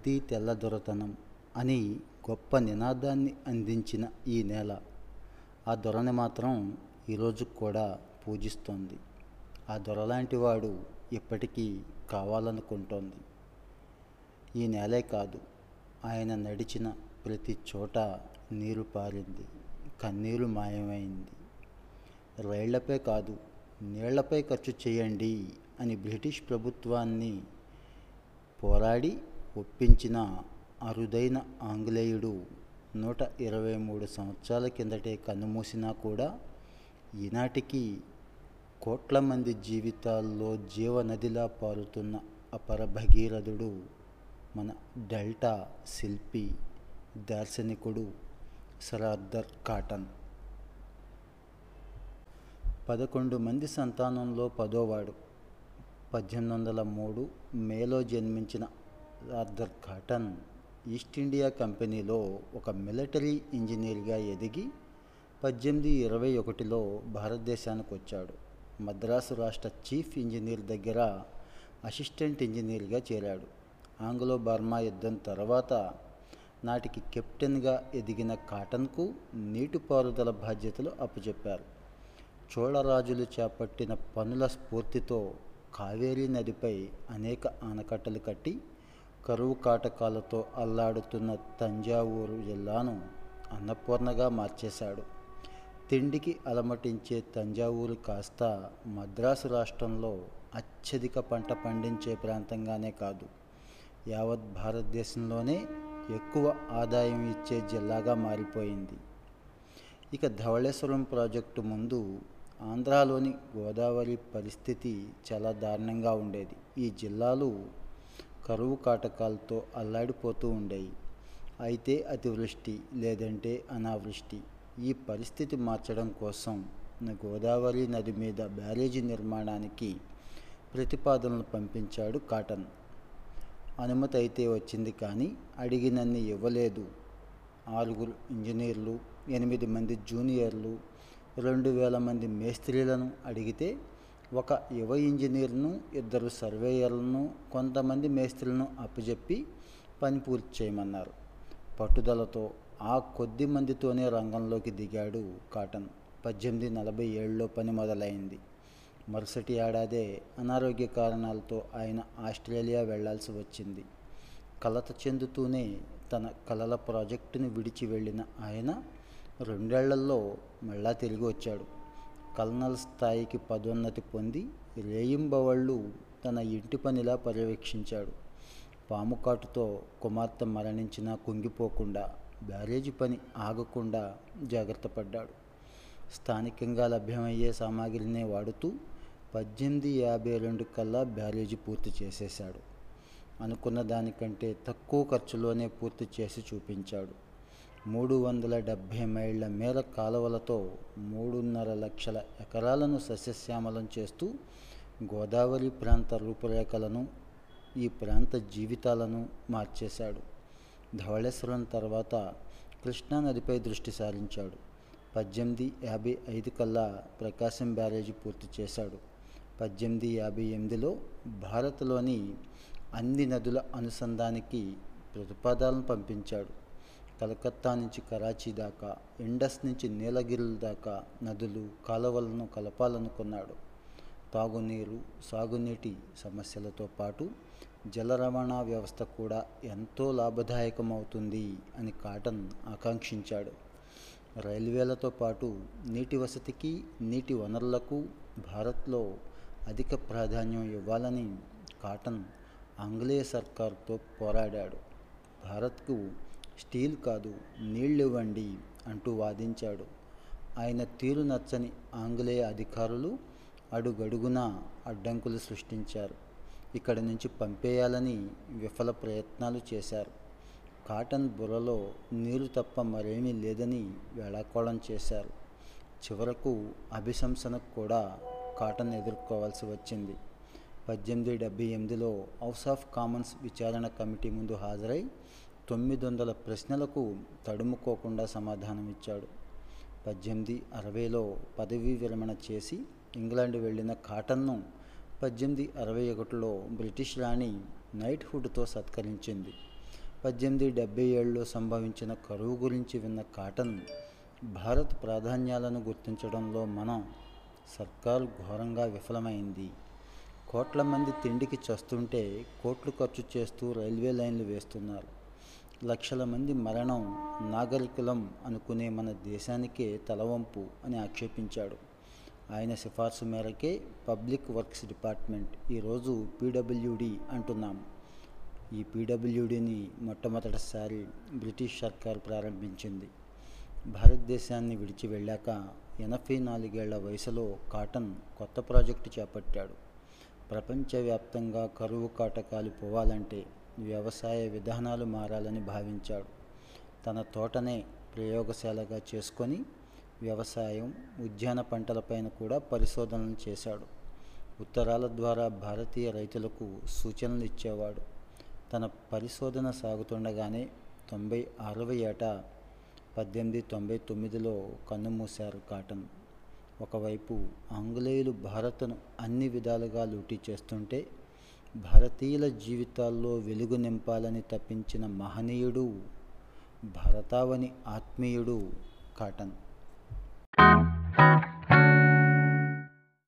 బుద్ధి తెల్లదొరతనం అని గొప్ప నినాదాన్ని అందించిన ఈ నేల ఆ దొరని మాత్రం ఈరోజు కూడా పూజిస్తోంది. ఆ దొరలాంటి వాడు ఇప్పటికీ కావాలనుకుంటోంది. ఈ నేలే కాదు ఆయన నడిచిన ప్రతి చోట నీరు పారింది కన్నీరు మాయమైంది. రైళ్ళపై కాదు నీళ్ళపై ఖర్చు చేయండి అని బ్రిటిష్ ప్రభుత్వాన్ని పోరాడి ఒప్పించిన అరుదైన ఆంగ్లేయుడు నూట ఇరవై మూడు సంవత్సరాల కిందటే కన్నుమూసినా కూడా ఈనాటికి కోట్ల మంది జీవితాల్లో జీవనదిలా పారుతున్న అపర భగీరథుడు మన డెల్టా శిల్పి దార్శనికుడు సరార్దర్ కాటన్. పదకొండు మంది సంతానంలో పదోవాడు. పద్దెనిమిది వందల మూడు మేలో జన్మించిన ఆర్థర్ కాటన్ ఈస్ట్ ఇండియా కంపెనీలో ఒక మిలిటరీ ఇంజనీర్గా ఎదిగి పద్దెనిమిది ఇరవై ఒకటిలో భారతదేశానికి వచ్చాడు. మద్రాసు రాష్ట్ర చీఫ్ ఇంజనీర్ దగ్గర అసిస్టెంట్ ఇంజనీర్గా చేరాడు. ఆంగ్లో బర్మా యుద్ధం తర్వాత నాటికి కెప్టెన్గా ఎదిగిన కాటన్కు నీటిపారుదల బాధ్యతలు అప్పచెప్పారు. చోళరాజులు చేపట్టిన పనుల స్ఫూర్తితో కావేరీ నదిపై అనేక ఆనకట్టలు కట్టి కరువు కాటకాలతో అల్లాడుతున్న తంజావూరు జిల్లాను అన్నపూర్ణగా మార్చేశాడు. తిండికి అలమటించే తంజావూరు కాస్త మద్రాసు రాష్ట్రంలో అత్యధిక పంట పండించే ప్రాంతంగానే కాదు. యావత్ భారతదేశంలోనే ఎక్కువ ఆదాయం ఇచ్చే జిల్లాగా మారిపోయింది. ఇక ధవళేశ్వరం ప్రాజెక్టు ముందు ఆంధ్రాలోని గోదావరి పరిస్థితి చాలా దారుణంగా ఉండేది. ఈ జిల్లాలు కరువు కాటకాలతో అల్లాడిపోతూ ఉండేవి అయితే అతివృష్టి లేదంటే అనావృష్టి. ఈ పరిస్థితి మార్చడం కోసం గోదావరి నది మీద బ్యారేజీ నిర్మాణానికి ప్రతిపాదనలు పంపించాడు కాటన్. అనుమతి అయితే వచ్చింది కానీ అడిగినన్ని ఇవ్వలేదు. ఆరుగురు ఇంజనీర్లు ఎనిమిది మంది జూనియర్లు రెండు వేల మంది మేస్త్రీలను అడిగితే ఒక యువ ఇంజనీర్ను ఇద్దరు సర్వేయర్లను కొంతమంది మేస్త్రీలను అప్పజెప్పి పని పూర్తి చేయమన్నారు. పట్టుదలతో ఆ కొద్ది మందితోనే రంగంలోకి దిగాడు కాటన్. పద్దెనిమిది నలభై ఏడులో పని మొదలైంది. మరుసటి ఏడాదే అనారోగ్య కారణాలతో ఆయన ఆస్ట్రేలియా వెళ్ళాల్సి వచ్చింది. కలత చెందుతూనే తన కలల ప్రాజెక్టును విడిచి వెళ్ళిన ఆయన రెండేళ్ళలో మళ్ళా తిరిగి వచ్చాడు. కల్నల్ స్థాయికి పదోన్నతి పొంది రేయింబవళ్ళు తన ఇంటి పనిలా పర్యవేక్షించాడు. పాము కాటుతో కుమార్తె మరణించినా కుంగిపోకుండా బ్యారేజీ పని ఆగకుండా జాగ్రత్త పడ్డాడు. స్థానికంగా లభ్యమయ్యే సామాగ్రినే వాడుతూ పద్దెనిమిది యాభై రెండు కల్లా బ్యారేజీ పూర్తి చేసేశాడు. అనుకున్న దానికంటే తక్కువ ఖర్చులోనే పూర్తి చేసి చూపించాడు. మూడు వందల డెబ్భై మైళ్ళ మేర కాలువలతో మూడున్నర లక్షల ఎకరాలను సస్యశ్యామలం చేస్తూ గోదావరి ప్రాంత రూపురేఖలను ఈ ప్రాంత జీవితాలను మార్చేశాడు. ధవళేశ్వరం తర్వాత కృష్ణానదిపై దృష్టి సారించాడు. పద్దెనిమిది యాభై ఐదు కల్లా ప్రకాశం బ్యారేజీ పూర్తి చేశాడు. పద్దెనిమిది యాభై ఎనిమిదిలో భారత్లోని అన్ని నదుల అనుసంధానికి ప్రతిపాదాలను పంపించాడు. కలకత్తా నుంచి కరాచీ దాకా ఇండస్ నుంచి నీలగిరిల దాకా నదులు కాలువలను కలపాలనుకున్నాడు తాగునీరు సాగునీటి సమస్యలతో పాటు జల రవాణా వ్యవస్థ కూడా ఎంతో లాభదాయకమవుతుంది అని కాటన్ ఆకాంక్షించాడు. రైల్వేలతో పాటు నీటి వసతికి నీటి వనరులకు భారత్లో అధిక ప్రాధాన్యం ఇవ్వాలని కాటన్ ఆంగ్లేయ సర్కార్తో పోరాడాడు. భారత్కు స్టీల్ కాదు నీళ్ళివ్వండి అంటూ వాదించాడు. ఆయన తీరు నచ్చని ఆంగ్లేయ అధికారులు అడుగడుగునా అడ్డంకులు సృష్టించారు. ఇక్కడి నుంచి పంపేయాలని విఫల ప్రయత్నాలు చేశారు. కాటన్ బుర్రలో నీరు తప్ప మరేమీ లేదని వేళాకోళం చేశారు. చివరకు అభిశంసనకు కూడా కాటన్ ఎదుర్కోవాల్సి వచ్చింది. పద్దెనిమిది డెబ్బై ఎనిమిదిలో హౌస్ ఆఫ్ కామన్స్ విచారణ కమిటీ ముందు హాజరై తొమ్మిది వందల ప్రశ్నలకు తడుముకోకుండా సమాధానం ఇచ్చాడు. పద్దెనిమిది అరవైలో పదవీ విరమణ చేసి ఇంగ్లాండ్ వెళ్ళిన కాటన్ను పద్దెనిమిది అరవై ఒకటిలో బ్రిటిష్ రాణి నైట్హుడ్తో సత్కరించింది. పద్దెనిమిది డెబ్బై ఏడులో సంభవించిన కరువు గురించి విన్న కాటన్ భారత్ ప్రాధాన్యాలను గుర్తించడంలో మన సర్కారు ఘోరంగా విఫలమైంది. కోట్ల మంది తిండికి చస్తుంటే కోట్లు ఖర్చు చేస్తూ రైల్వే లైన్లు వేస్తున్నారు. లక్షల మంది మరణం నాగరికులం అనుకునే మన దేశానికే తలవంపు అని ఆక్షేపించాడు. ఆయన సిఫార్సు మేరకే పబ్లిక్ వర్క్స్ డిపార్ట్మెంట్ ఈరోజు పీడబ్ల్యూడి అంటున్నాం. ఈ పీడబ్ల్యూడిని మొట్టమొదటిసారి బ్రిటిష్ సర్కార్ ప్రారంభించింది. భారతదేశాన్ని విడిచి వెళ్ళాక ఎనభై నాలుగేళ్ళ వయసులో కాటన్ కొత్త ప్రాజెక్టు చేపట్టాడు. ప్రపంచవ్యాప్తంగా కరువు కాటకాలు పోవాలంటే వ్యవసాయ విధానాలు మారాలని భావించాడు. తన తోటనే ప్రయోగశాలగా చేసుకొని వ్యవసాయం ఉద్యాన పంటలపైన కూడా పరిశోధనలు చేశాడు. ఉత్తరాల ద్వారా భారతీయ రైతులకు సూచనలు ఇచ్చేవాడు. తన పరిశోధన సాగుతుండగానే తొంభై ఆరవ ఏట పద్దెనిమిది తొంభై తొమ్మిదిలో కన్నుమూశారు కాటన్. ఒకవైపు ఆంగ్లేయులు భారత్ను అన్ని విధాలుగా లూటీ చేస్తుంటే భారతీయుల జీవితాల్లో వెలుగు నింపాలని తప్పించిన మహనీయుడు భరతావని ఆత్మీయుడు కాటన్.